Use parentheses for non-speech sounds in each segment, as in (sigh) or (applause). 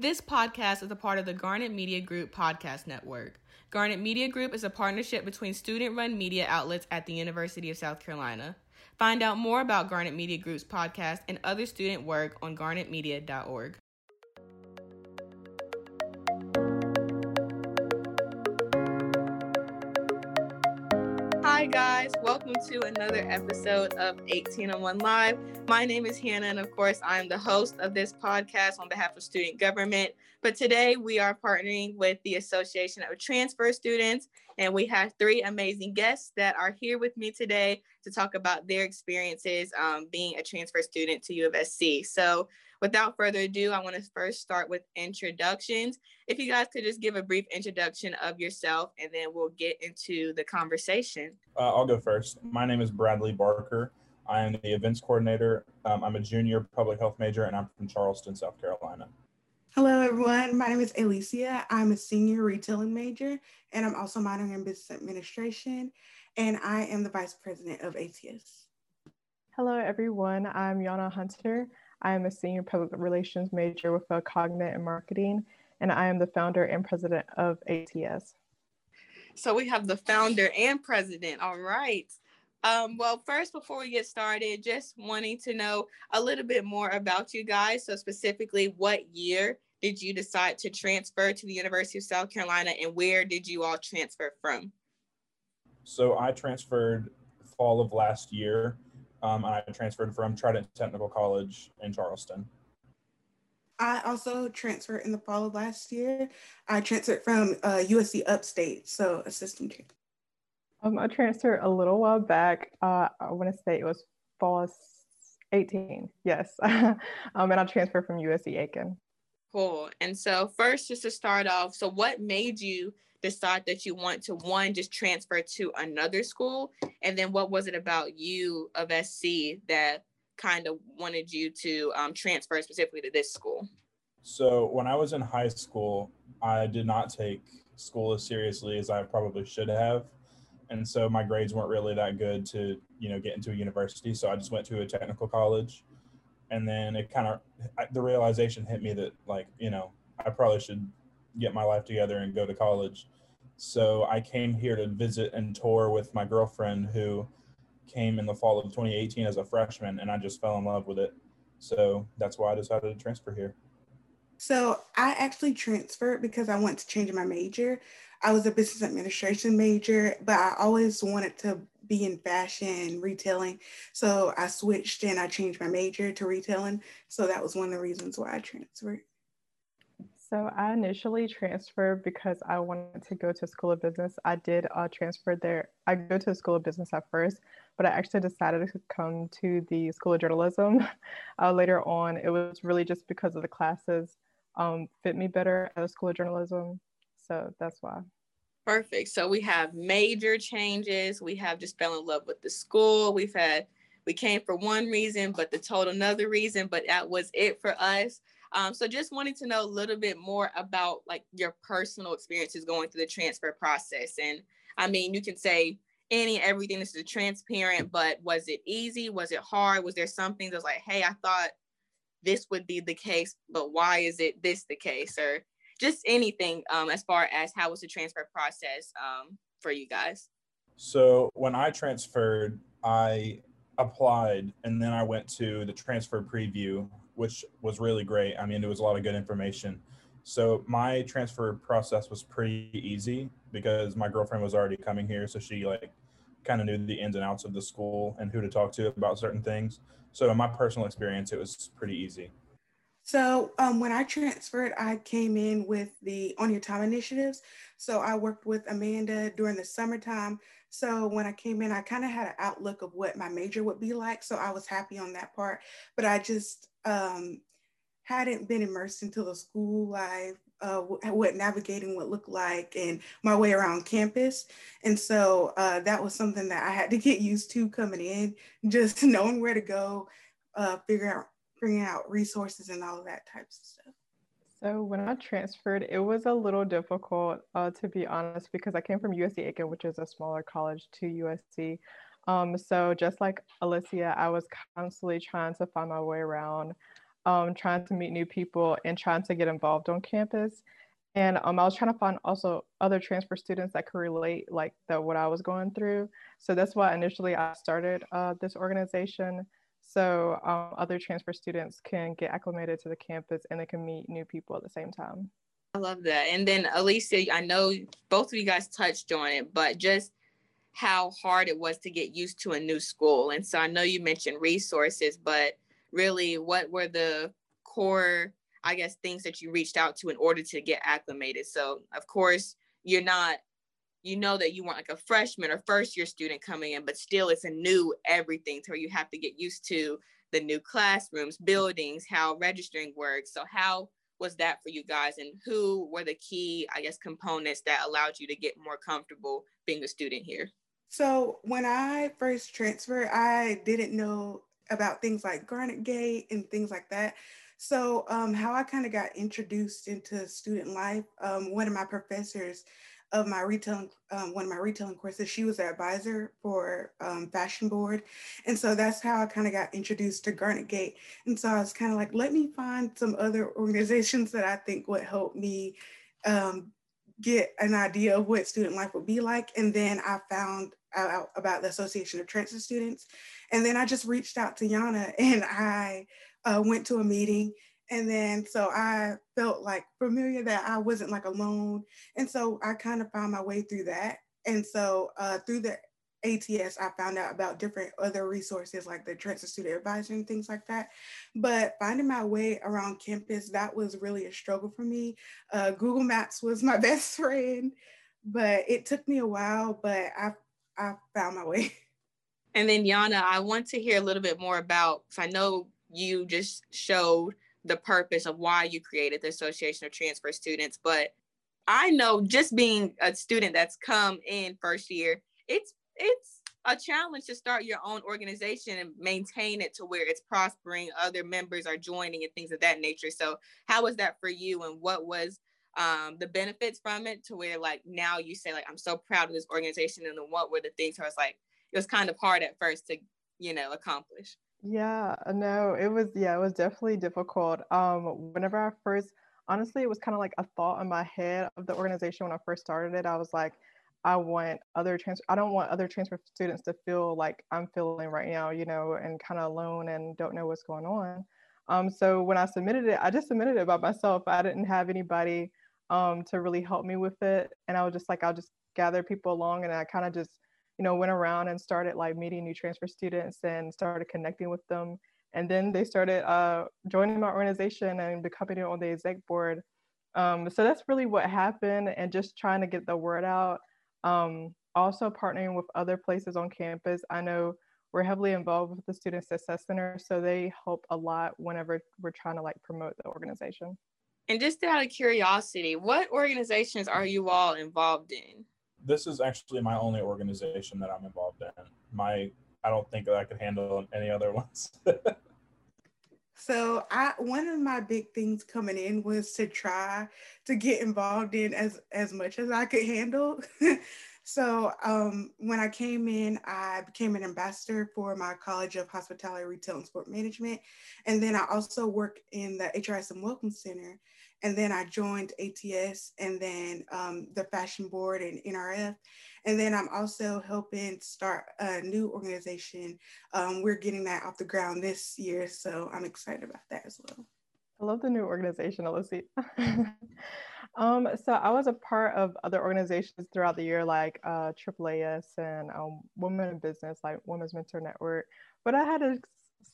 This podcast is a part of the Garnet Media Group podcast network. Garnet Media Group is a partnership between student run media outlets at the University of South Carolina. Find out more about Garnet Media Group's podcast and other student work on garnetmedia.org. guys. Welcome to another episode of 1801 Live. My name is Hannah, and of course, I'm the host of this podcast on behalf of student government. But today, we are partnering with the Association of Transfer Students, and we have three amazing guests that are here with me today to talk about their experiences um, being a transfer student to U of SC. So, without further ado, I want to first start with introductions. If you guys could just give a brief introduction of yourself, and then we'll get into the conversation. Uh, I'll go first. My name is Bradley Barker. I am the events coordinator. Um, I'm a junior public health major, and I'm from Charleston, South Carolina. Hello, everyone. My name is Alicia. I'm a senior retailing major, and I'm also minoring in business administration, and I am the vice president of ATS. Hello, everyone. I'm Yana Hunter. I am a senior public relations major with a Cognate in marketing, and I am the founder and president of ATS. So we have the founder and president. All right. Um, well, first, before we get started, just wanting to know a little bit more about you guys. So, specifically, what year did you decide to transfer to the University of South Carolina, and where did you all transfer from? So, I transferred fall of last year. Um, I transferred from Trident Technical College in Charleston. I also transferred in the fall of last year. I transferred from uh, USC Upstate, so assistant chair. Um, I transferred a little while back. Uh, I want to say it was fall 18, yes. (laughs) um, and I transferred from USC Aiken. Cool. And so, first, just to start off, so what made you decide that you want to one just transfer to another school, and then what was it about U of SC that kind of wanted you to um, transfer specifically to this school? So, when I was in high school, I did not take school as seriously as I probably should have. And so my grades weren't really that good to, you know, get into a university. So I just went to a technical college. And then it kind of, the realization hit me that, like, you know, I probably should get my life together and go to college. So I came here to visit and tour with my girlfriend who came in the fall of 2018 as a freshman and I just fell in love with it. So that's why I decided to transfer here. So I actually transferred because I wanted to change my major. I was a business administration major, but I always wanted to be in fashion retailing. So I switched and I changed my major to retailing. So that was one of the reasons why I transferred. So I initially transferred because I wanted to go to School of Business. I did uh, transfer there. I go to School of Business at first, but I actually decided to come to the School of Journalism (laughs) uh, later on. It was really just because of the classes um, fit me better at the School of Journalism. So that's why. Perfect. So we have major changes. We have just fell in love with the school. We've had we came for one reason, but the total another reason, but that was it for us. Um, so just wanting to know a little bit more about like your personal experiences going through the transfer process. And I mean, you can say any everything this is transparent, but was it easy? Was it hard? Was there something that's like, hey, I thought this would be the case, but why is it this the case? Or just anything um, as far as how was the transfer process um, for you guys? So when I transferred, I applied and then I went to the transfer preview, which was really great. I mean, it was a lot of good information. So my transfer process was pretty easy because my girlfriend was already coming here, so she like kind of knew the ins and outs of the school and who to talk to about certain things. So in my personal experience, it was pretty easy. So um, when I transferred, I came in with the On Your Time initiatives. So I worked with Amanda during the summertime. So when I came in, I kind of had an outlook of what my major would be like. So I was happy on that part. But I just um, hadn't been immersed into the school life, uh, what navigating would look like, and my way around campus. And so uh, that was something that I had to get used to coming in, just (laughs) knowing where to go, uh, figure out bringing out resources and all of that types of stuff. So when I transferred, it was a little difficult, uh, to be honest, because I came from USC Aiken, which is a smaller college, to USC. Um, so just like Alicia, I was constantly trying to find my way around. um, trying to meet new people and trying to get involved on campus. And um, I was trying to find also other transfer students that could relate like the, what I was going through. So that's why initially I started uh, this organization. So um, other transfer students can get acclimated to the campus and they can meet new people at the same time. I love that. And then Alicia, I know both of you guys touched on it, but just how hard it was to get used to a new school. And so I know you mentioned resources, but really what were the core I guess things that you reached out to in order to get acclimated. So of course you're not you know that you weren't like a freshman or first year student coming in, but still it's a new everything to where you have to get used to the new classrooms, buildings, how registering works. So how was that for you guys and who were the key, I guess, components that allowed you to get more comfortable being a student here? So when I first transferred, I didn't know about things like Garnet Gate and things like that. So, um, how I kind of got introduced into student life, um, one of my professors of my retailing, um, one of my retailing courses, she was the advisor for um, Fashion Board. And so that's how I kind of got introduced to Garnet Gate. And so I was kind of like, let me find some other organizations that I think would help me um, get an idea of what student life would be like. And then I found out about the Association of Transfer Students. And then I just reached out to Yana (laughs) and I uh, went to a meeting. And then so I felt like familiar that I wasn't like alone. And so I kind of found my way through that. And so uh, through the ATS, I found out about different other resources like the Transfer Student Advisor and things like that. But finding my way around campus, that was really a struggle for me. Uh, Google Maps was my (laughs) best friend, but it took me a while, but I, I found my way. (laughs) And then Yana, I want to hear a little bit more about, because I know you just showed the purpose of why you created the Association of Transfer Students. But I know just being a student that's come in first year, it's it's a challenge to start your own organization and maintain it to where it's prospering, other members are joining and things of that nature. So how was that for you and what was um, the benefits from it to where like now you say like I'm so proud of this organization and then what were the things where it's like it was kind of hard at first to you know accomplish yeah, uh, no, it was yeah, it was definitely difficult. Um, whenever I first, honestly, it was kind of like a thought in my head of the organization when I first started it. I was like, I want other trans, I don't want other transfer students to feel like I'm feeling right now, you know, and kind of alone and don't know what's going on. Um, so when I submitted it, I just submitted it by myself. I didn't have anybody um, to really help me with it, and I was just like, I'll just gather people along, and I kind of just you know, went around and started like meeting new transfer students and started connecting with them. And then they started uh, joining my organization and becoming on the exec board. Um, so that's really what happened and just trying to get the word out. Um, also partnering with other places on campus. I know we're heavily involved with the Student Success Center, so they help a lot whenever we're trying to like promote the organization. And just out of curiosity, what organizations are you all involved in? This is actually my only organization that I'm involved in. My I don't think that I could handle any other ones. (laughs) so I one of my big things coming in was to try to get involved in as as much as I could handle. (laughs) so um, when I came in, I became an ambassador for my College of Hospitality, Retail, and Sport Management, and then I also work in the HRSM Welcome Center and then I joined ATS and then um, the Fashion Board and NRF. And then I'm also helping start a new organization. Um, we're getting that off the ground this year, so I'm excited about that as well. I love the new organization, Alicia. (laughs) um, so I was a part of other organizations throughout the year, like uh, AAAS and um, Women in Business, like Women's Mentor Network. But I had to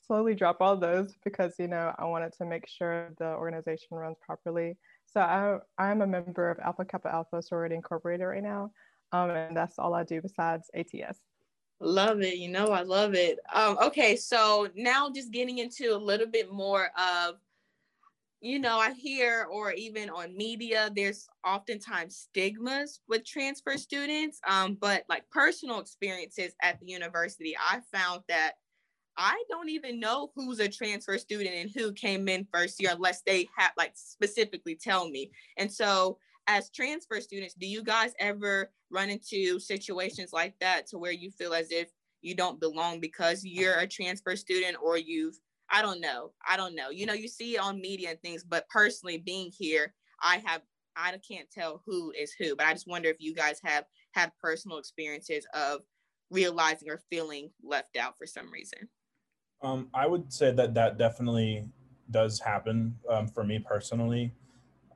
slowly drop all those because you know I wanted to make sure the organization runs properly. So I I'm a member of Alpha Kappa Alpha Sorority Incorporated right now, um, and that's all I do besides ATS. Love it. You know I love it. Um, okay, so now just getting into a little bit more of you know, I hear or even on media, there's oftentimes stigmas with transfer students. Um, but like personal experiences at the university, I found that I don't even know who's a transfer student and who came in first year unless they have like specifically tell me. And so as transfer students, do you guys ever run into situations like that to where you feel as if you don't belong because you're a transfer student or you've I don't know. I don't know. You know, you see it on media and things, but personally being here, I have I can't tell who is who, but I just wonder if you guys have had personal experiences of realizing or feeling left out for some reason. Um, I would say that that definitely does happen um, for me personally.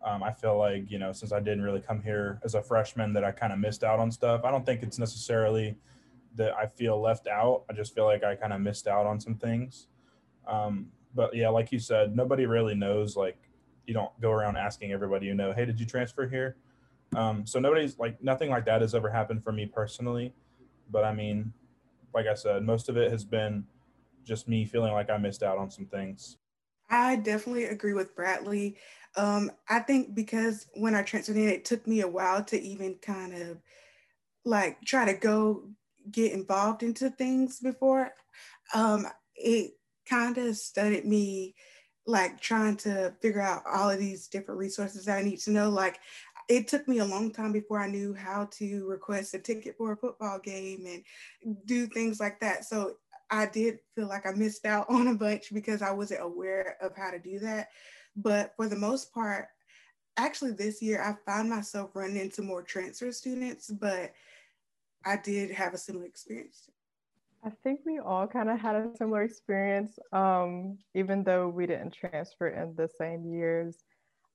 Um, I feel like, you know, since I didn't really come here as a freshman, that I kind of missed out on stuff. I don't think it's necessarily that I feel left out. I just feel like I kind of missed out on some things. Um, but yeah, like you said, nobody really knows. Like, you don't go around asking everybody you know, hey, did you transfer here? Um, so nobody's like nothing like that has ever happened for me personally. But I mean, like I said, most of it has been just me feeling like I missed out on some things. I definitely agree with Bradley. Um, I think because when I transferred in, it took me a while to even kind of like try to go get involved into things before. Um, it kind of studied me like trying to figure out all of these different resources that I need to know. Like it took me a long time before I knew how to request a ticket for a football game and do things like that. So I did feel like I missed out (laughs) on a bunch because I wasn't aware of how to do that. But for the most part, actually this year I found myself running into more transfer students, but I did have a similar experience. I think we all kind of had a similar experience, um, even though we didn't transfer in the same years.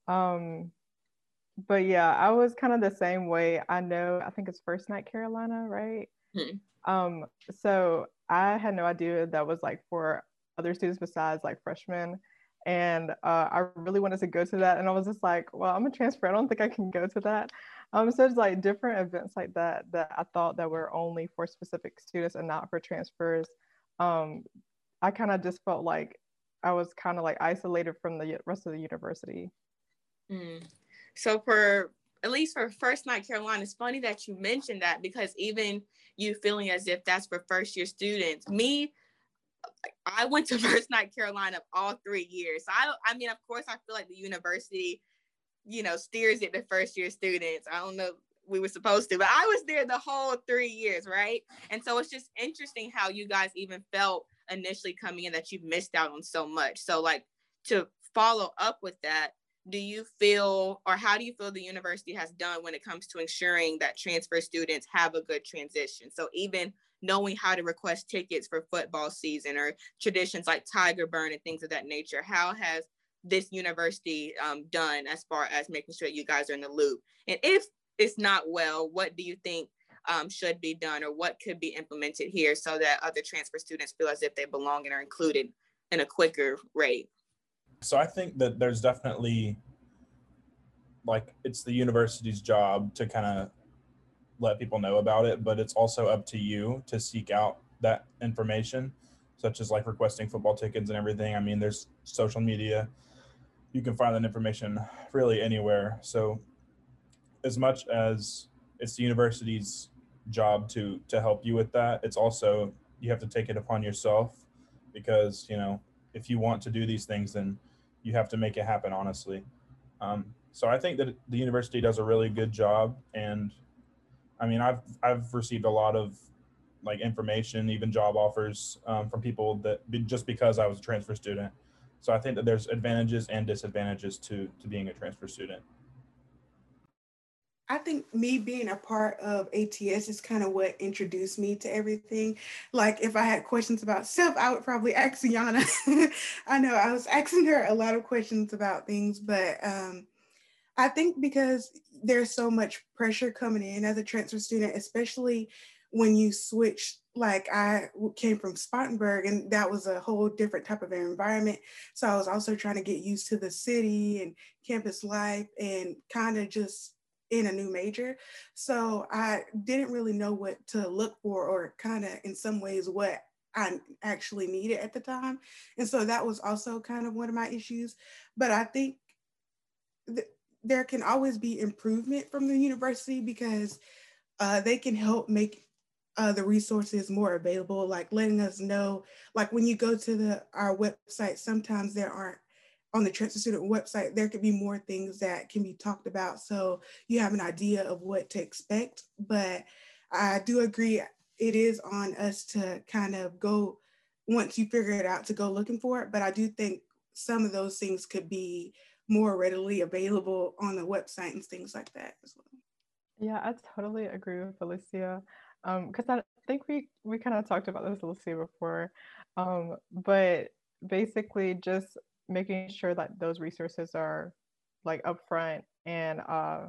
Um, but yeah, I was kind of the same way. I know, I think it's First Night Carolina, right? Mm-hmm. Um, so I had no idea that was like for other students besides like freshmen. And uh, I really wanted to go to that. And I was just like, well, I'm a transfer. I don't think I can go to that. Um, so it's like different events like that that I thought that were only for specific students and not for transfers. Um, I kind of just felt like I was kind of like isolated from the rest of the university. Mm. So for at least for first night Carolina, it's funny that you mentioned that because even you feeling as if that's for first year students, me, I went to (laughs) first night Carolina all three years. So I, I mean, of course, I feel like the university, you know, steers it to first year students. I don't know we were supposed to, but I was there the whole three years, right? And so it's just interesting how you guys even felt initially coming in that you've missed out on so much. So like to follow up with that, do you feel or how do you feel the university has done when it comes to ensuring that transfer students have a good transition? So even knowing how to request tickets for football season or traditions like tiger burn and things of that nature how has this university um, done as far as making sure you guys are in the loop? And if it's not well what do you think um, should be done or what could be implemented here so that other transfer students feel as if they belong and are included in a quicker rate so I think that there's definitely like it's the university's job to kind of let people know about it, but it's also up to you to seek out that information, such as like requesting football tickets and everything. I mean, there's social media. You can find that information really anywhere. So as much as it's the university's job to to help you with that, it's also you have to take it upon yourself because, you know, if you want to do these things then you have to make it happen honestly. Um, so i think that the university does a really good job and i mean i've i've received a lot of like information even job offers um, from people that just because i was a transfer student. So i think that there's advantages and disadvantages to to being a transfer student I think me being a part of ATS is kind of what introduced me to everything. Like if I had questions about stuff, I would probably ask Yana. (laughs) I know I was asking her a lot of questions about things, but um, I think because there's so much pressure coming in as a transfer student, especially when you switch like I came from Spartanburg and that was a whole different type of environment. So I was also trying to get used to the city and campus life and kind of just in a new major. So I didn't really know what to look for or kind of in some ways what I actually needed at the time. And so that was also kind of one of my issues. But I think th- there can always be improvement from the university because uh, they can help make uh, the resources more available, like letting us know, like when you go to the our website, sometimes there aren't on the transfer student website, there could be more things that can be talked about. So you have an idea of what to expect. But I do agree, it is on us to kind of go once you figure it out to go looking for it. But I do think some of those things could be more readily available on the website and things like that as well. Yeah, I totally agree with Felicia. Because um, I think we we kind of talked about this Alicia before, um, but basically just making sure that those resources are like upfront and uh,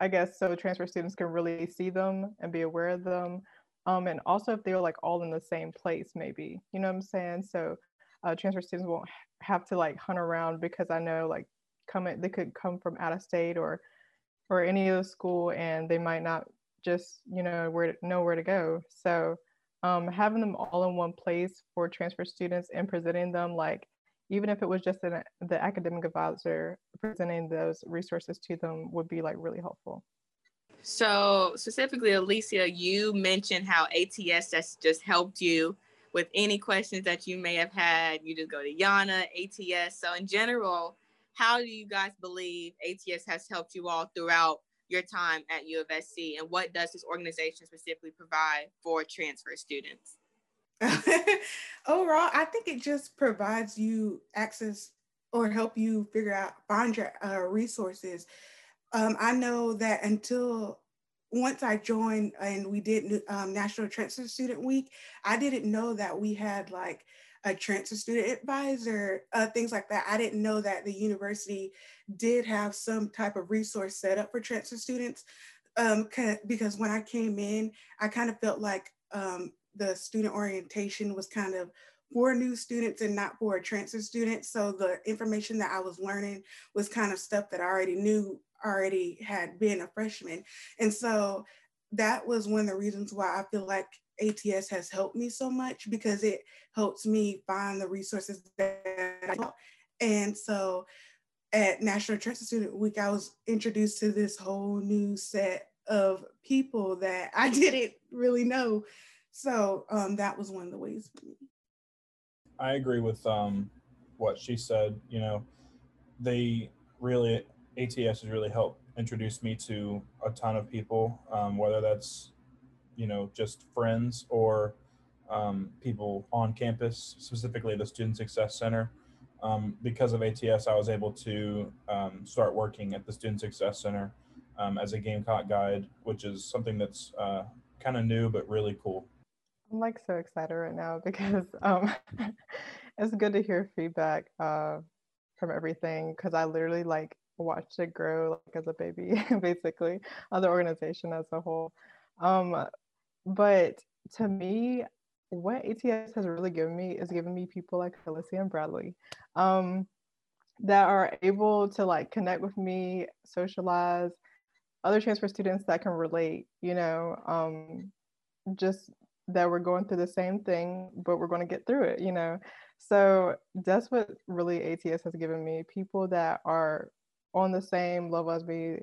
I guess so transfer students can really see them and be aware of them. Um, and also if they're like all in the same place, maybe, you know what I'm saying? So uh, transfer students won't have to like hunt around because I know like coming, they could come from out of state or, or any other school and they might not just, you know, where to, know where to go. So um, having them all in one place for transfer students and presenting them like even if it was just an, the academic advisor presenting those resources to them would be like really helpful. So specifically, Alicia, you mentioned how ATS has just helped you with any questions that you may have had. You just go to Yana, ATS. So in general, how do you guys believe ATS has helped you all throughout your time at U of SC? And what does this organization specifically provide for transfer students? (laughs) Overall, I think it just provides you access or help you figure out, find your uh, resources. Um, I know that until once I joined and we did um, National Transfer Student Week, I didn't know that we had like a transfer student advisor, uh, things like that. I didn't know that the university did have some type of resource set up for transfer students. Um, because when I came in, I kind of felt like um, the student orientation was kind of for new students and not for a transfer students. So the information that I was learning was kind of stuff that I already knew, already had been a freshman. And so that was one of the reasons why I feel like ATS has helped me so much because it helps me find the resources that I want. And so at National Transfer Student Week, I was introduced to this whole new set of people that I (laughs) didn't really know. So um, that was one of the ways for me. I agree with um, what she said. You know, they really ATS has really helped introduce me to a ton of people, um, whether that's you know just friends or um, people on campus, specifically the Student Success Center. Um, because of ATS, I was able to um, start working at the Student Success Center um, as a Gamecock guide, which is something that's uh, kind of new but really cool. I'm like so excited right now because (laughs) um, it's good to hear feedback uh, from everything because I literally like watched it grow like as a baby, (laughs) basically, of the organization as a whole. Um, but to me, what ATS has really given me is giving me people like Felicity and Bradley um, that are able to like connect with me, socialize, other transfer students that can relate, you know, um, just that we're going through the same thing, but we're going to get through it, you know? So that's what really ATS has given me people that are on the same level as me,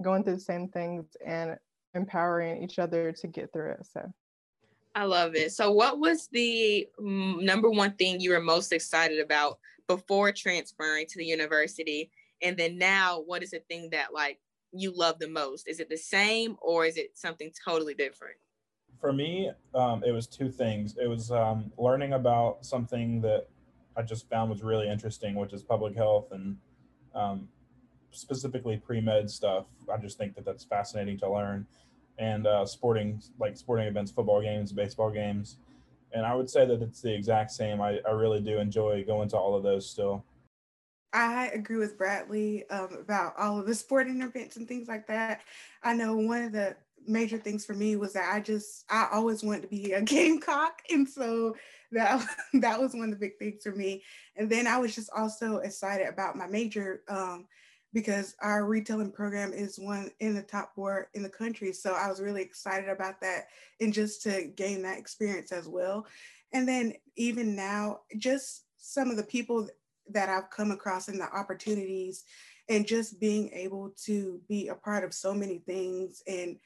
going through the same things and empowering each other to get through it. So I love it. So, what was the number one thing you were most excited about before transferring to the university? And then now, what is the thing that like you love the most? Is it the same or is it something totally different? For me, um, it was two things. It was um, learning about something that I just found was really interesting, which is public health and um, specifically pre med stuff. I just think that that's fascinating to learn, and uh, sporting like sporting events, football games, baseball games, and I would say that it's the exact same. I, I really do enjoy going to all of those still. I agree with Bradley um, about all of the sporting events and things like that. I know one of the major things for me was that I just I always wanted to be a (laughs) gamecock, and so that (laughs) that was one of the big things for me. And then I was just also excited about my major um, because our retailing program is one in the top four in the country. So I was really excited about that, and just to gain that experience as well. And then even now, just some of the people that I've come across and the opportunities and just being able to be a part of so many things and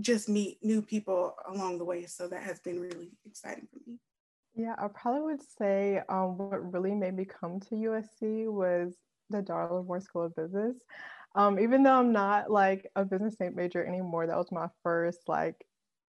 just meet new people along the way. So that has been really exciting for me. Yeah, I probably would say um, what really made me come to USC was the Darla Moore School of Business. Um, even though I'm not like a business major anymore, that was my first like,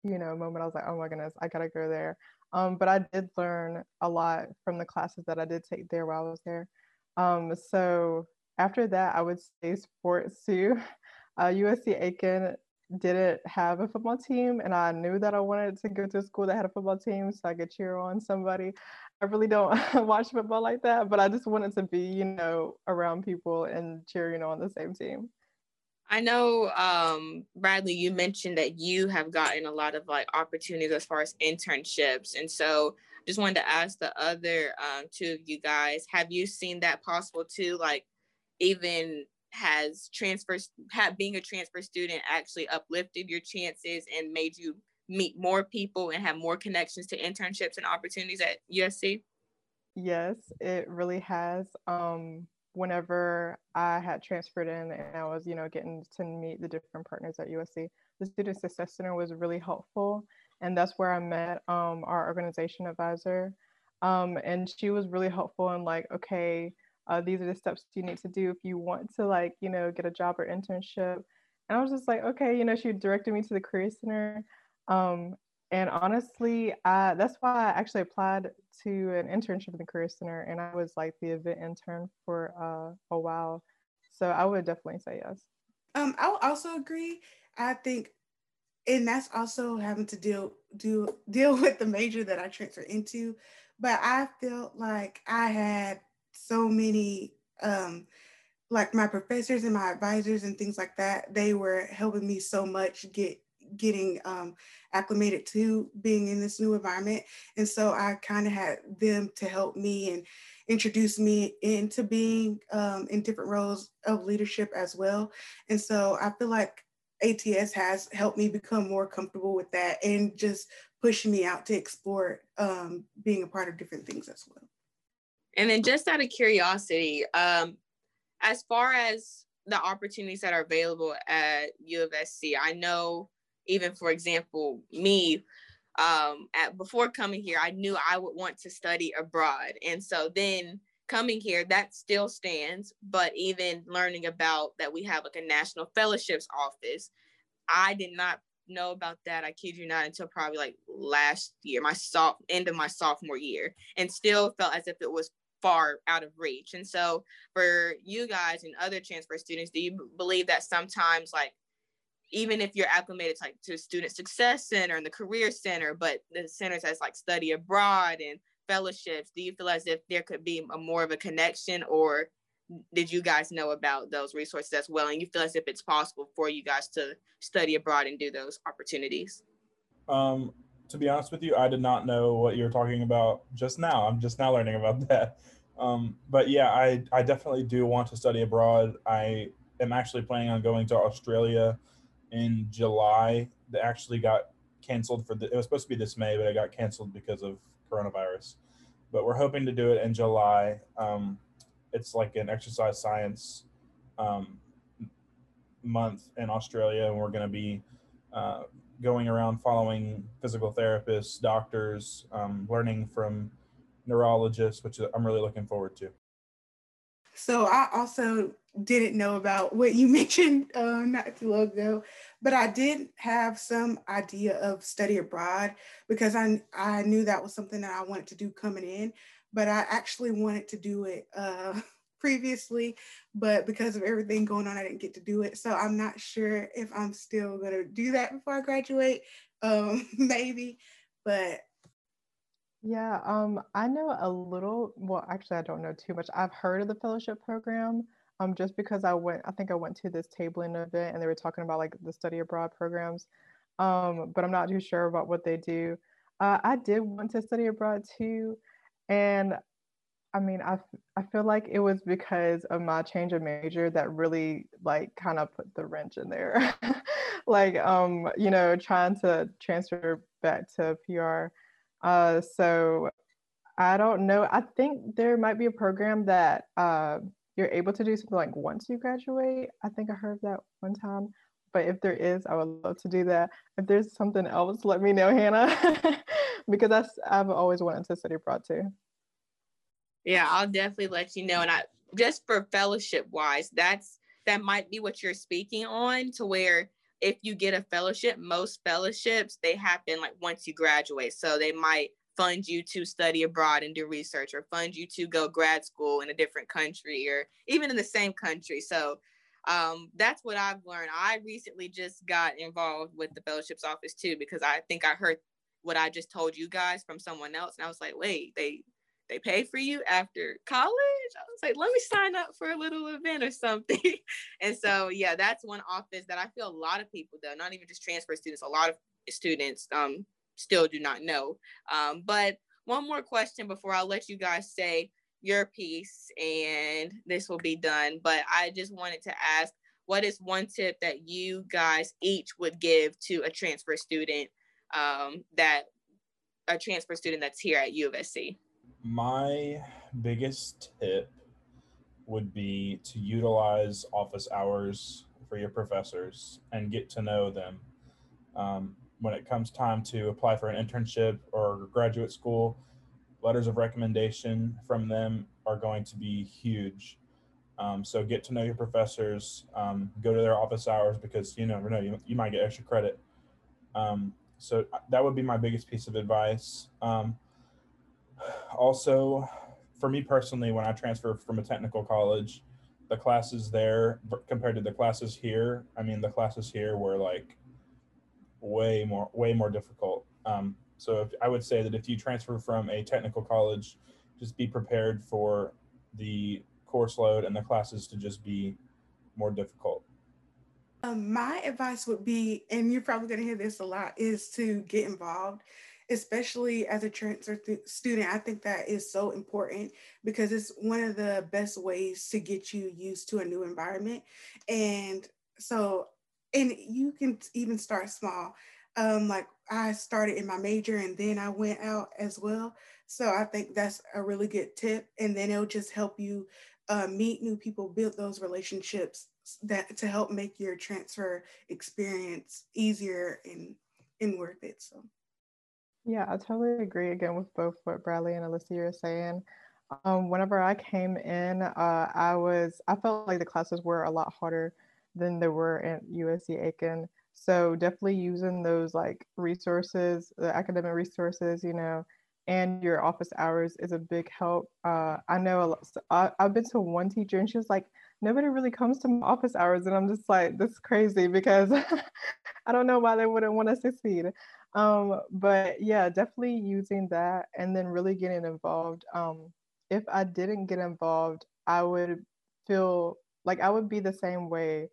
you know, moment. I was like, oh my goodness, I gotta go there. Um, but I did learn a lot from the classes that I did take there while I was there. Um, so after that, I would say sports too. (laughs) Uh, USC Aiken didn't have a football team, and I knew that I wanted to go to a school that had a football team so I could cheer on somebody. I really don't (laughs) watch football like that, but I just wanted to be, you know, around people and cheering on the same team. I know, um, Bradley, you mentioned that you have gotten a lot of like opportunities as far as internships. And so just wanted to ask the other um, two of you guys, have you seen that possible too? Like even has transfers, have, being a transfer student actually uplifted your chances and made you meet more people and have more connections to internships and opportunities at USC? Yes, it really has. Um, whenever I had transferred in and I was, you know, getting to meet the different partners at USC, the Student Success Center was really helpful. And that's where I met um, our organization advisor. Um, and she was really helpful in like, okay, uh, these are the steps you need to do if you want to like, you know, get a job or internship. And I was just like, okay, you know, she directed me to the Career Center. Um, and honestly, I, that's why I actually applied to an internship in the Career Center, and I was like the event intern for uh, a while. So I would definitely say yes. Um, I will also agree. I think, and that's also having to deal do (laughs) deal with the major that I transferred into. But I felt like I had so many um, like my professors and my advisors and things like that. They were helping me so much get getting um, acclimated to being in this new environment. And so I kind of had them to help me and introduce me into being um, in different roles of leadership as well. And so I feel like ATS has helped me become more comfortable with that and just pushing me out to explore um, being a part of different things as well. And then just out of curiosity, um, as far as the opportunities that are available at U of SC, I know even for example, me, um, at before coming here, I knew I would want to study abroad. And so then coming here, that still stands. But even learning about that we have like a national fellowships office, I did not know about that. I kid you not until probably like last year, my soft end of my sophomore year, and still felt as if it was far out of reach. And so for you guys and other transfer students, do you believe that sometimes like even if you're acclimated to, like to student success center and the career center but the centers as like study abroad and fellowships do you feel as if there could be a more of a connection? Or did you guys know about those resources as well? And you feel as if it's possible for you guys to study abroad and do those opportunities? Um, to be honest with you i did not know what you're talking about just now i'm just now learning about (laughs) that um, but yeah I, I definitely do want to study abroad i am actually planning on going to australia in July that actually got canceled for the, it was supposed to be this May, but it got canceled because of coronavirus. But we're hoping to do it in July. Um, it's like an exercise science um, month in Australia, and we're going to be uh, going around following physical therapists, doctors, um, learning from neurologists, which I'm really looking forward to. So I also didn't know about what you (laughs) mentioned uh, not too long ago, but I did have some idea of study abroad because I I knew that was something that I wanted to do coming in, but I actually wanted to do it uh, (laughs) previously, but because of everything going on, I didn't get to do it. So I'm not sure if I'm still gonna do that before I graduate. Um, (laughs) maybe, but yeah, um, I know a little. Well, actually, I don't know too much. I've heard of the fellowship program, um, just because I went. I think I went to this tabling event, and they were talking about like the study abroad programs. Um, but I'm not too sure about what they do. Uh, I did want to study abroad too, and I mean, I I feel like it was because of my change of major that really like kind of put the wrench in there. (laughs) like, um, you know, trying to transfer back to PR uh, so I don't know. I think there might be a program that uh, you're able to do something like once you graduate. I think I heard that one time. But if there is, I would love to do that. If there's something else, let me know, Hannah, (laughs) because that's I've always wanted to study abroad too. Yeah, I'll definitely let you know. And I just for fellowship wise, that's that might be what you're speaking on to where if you get a fellowship, most fellowships they happen like once you graduate. So they might fund you to study abroad and do research or fund you to go grad school in a different country or even in the same country. So um, that's what I've learned. I recently just got involved with the fellowships office too because I think I heard what I just told you guys from someone else, and I was like, wait, they they pay for you after college? I was like, let me sign up for a little event or something. (laughs) and so yeah, that's one office that I feel a lot of people though, not even just transfer students, a lot of students um still do not know. Um, but one more question before I'll let you guys say your piece and this will be done. But I just wanted to ask what is one tip that you guys each would give to a transfer student um, that a transfer student that's here at U of SC? My biggest tip would be to utilize office hours for your professors and get to know them. Um, when it comes time to apply for an internship or graduate school, letters of recommendation from them are going to be huge. Um, so get to know your professors, um, go to their office hours because you never know, you, you might get extra credit. Um, so uh, that would be my biggest piece of advice. Um, also, for me personally, when I transfer from a technical college, the classes there compared to the classes here, I mean, the classes here were like way more, way more difficult. Um, so if, I would say that if you transfer from a technical college, just be prepared for the course load and the classes to just be more difficult. Um, my advice would be, and you're probably going to hear this a lot, is to get involved, especially as a transfer student. I think that is so important because it's one of the best ways to get you used to a new environment. And so, and you can even start small. Um, like I started in my major and then I went out as well. So I think that's a really good tip. And then it'll just help you uh, meet new people, build those relationships that to help make your transfer experience easier and and worth it. So. Yeah, I totally agree again with both what Bradley and Alicia are saying. Um, whenever I came in, uh, I was I felt like the classes were a lot harder than they were at USC Aiken. So definitely using those like resources, the academic resources, you know, and your office hours is a big help. Uh, I know I, I've been to one teacher and she was like, nobody really comes to my office hours. And I'm just like, this is crazy because (laughs) I don't know why they wouldn't want to succeed. Um, but yeah, definitely using that and then really getting involved. Um, if I didn't get involved, I would feel like I would be the same way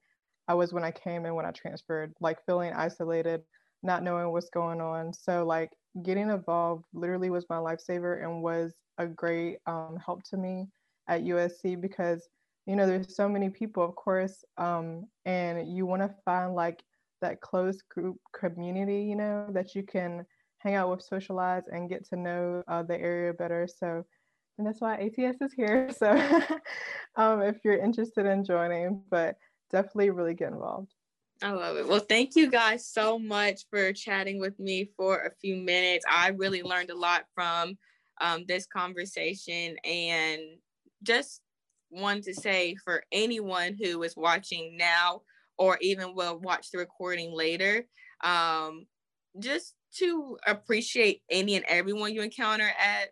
I was when I came in when I transferred, like feeling isolated, not knowing what's going on. So like getting involved literally was my lifesaver and was a great um, help to me at USC because you know there's so many people, of course, um, and you want to find like that close group community, you know, that you can hang out with, socialize, and get to know uh, the area better. So and that's why ATS is here. (laughs) So um, if you're interested in joining, but definitely really get involved. I love it. Well, thank you guys so much for chatting with me for a few minutes. I really learned a lot from um, this conversation and just want to say for anyone who is watching now or even will watch the recording later, um, just to appreciate any and everyone you encounter at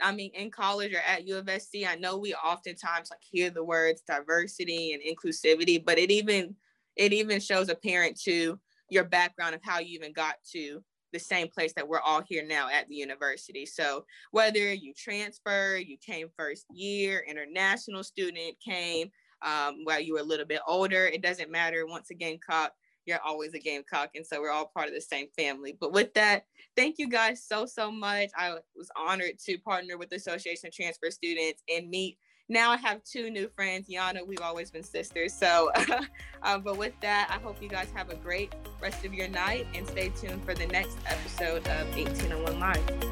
I mean, in college or at U of SC, I know we oftentimes like hear the words diversity and inclusivity, but it even it even shows apparent to your background of how you even got to the same place that we're all here now at the university. So whether you transfer, you came first year, international student came um, while you were a little bit older, it doesn't matter. Once a Gamecock, you're always a Gamecock. And so we're all part of the same family. But with that, thank you guys so, so much. I was honored to partner with the Association of Transfer Students and meet. Now I have two new friends. Yana, we've always been sisters. So, (laughs) um, but with that, I hope you guys have a great rest of your night and stay tuned for the next episode of 1801 Live.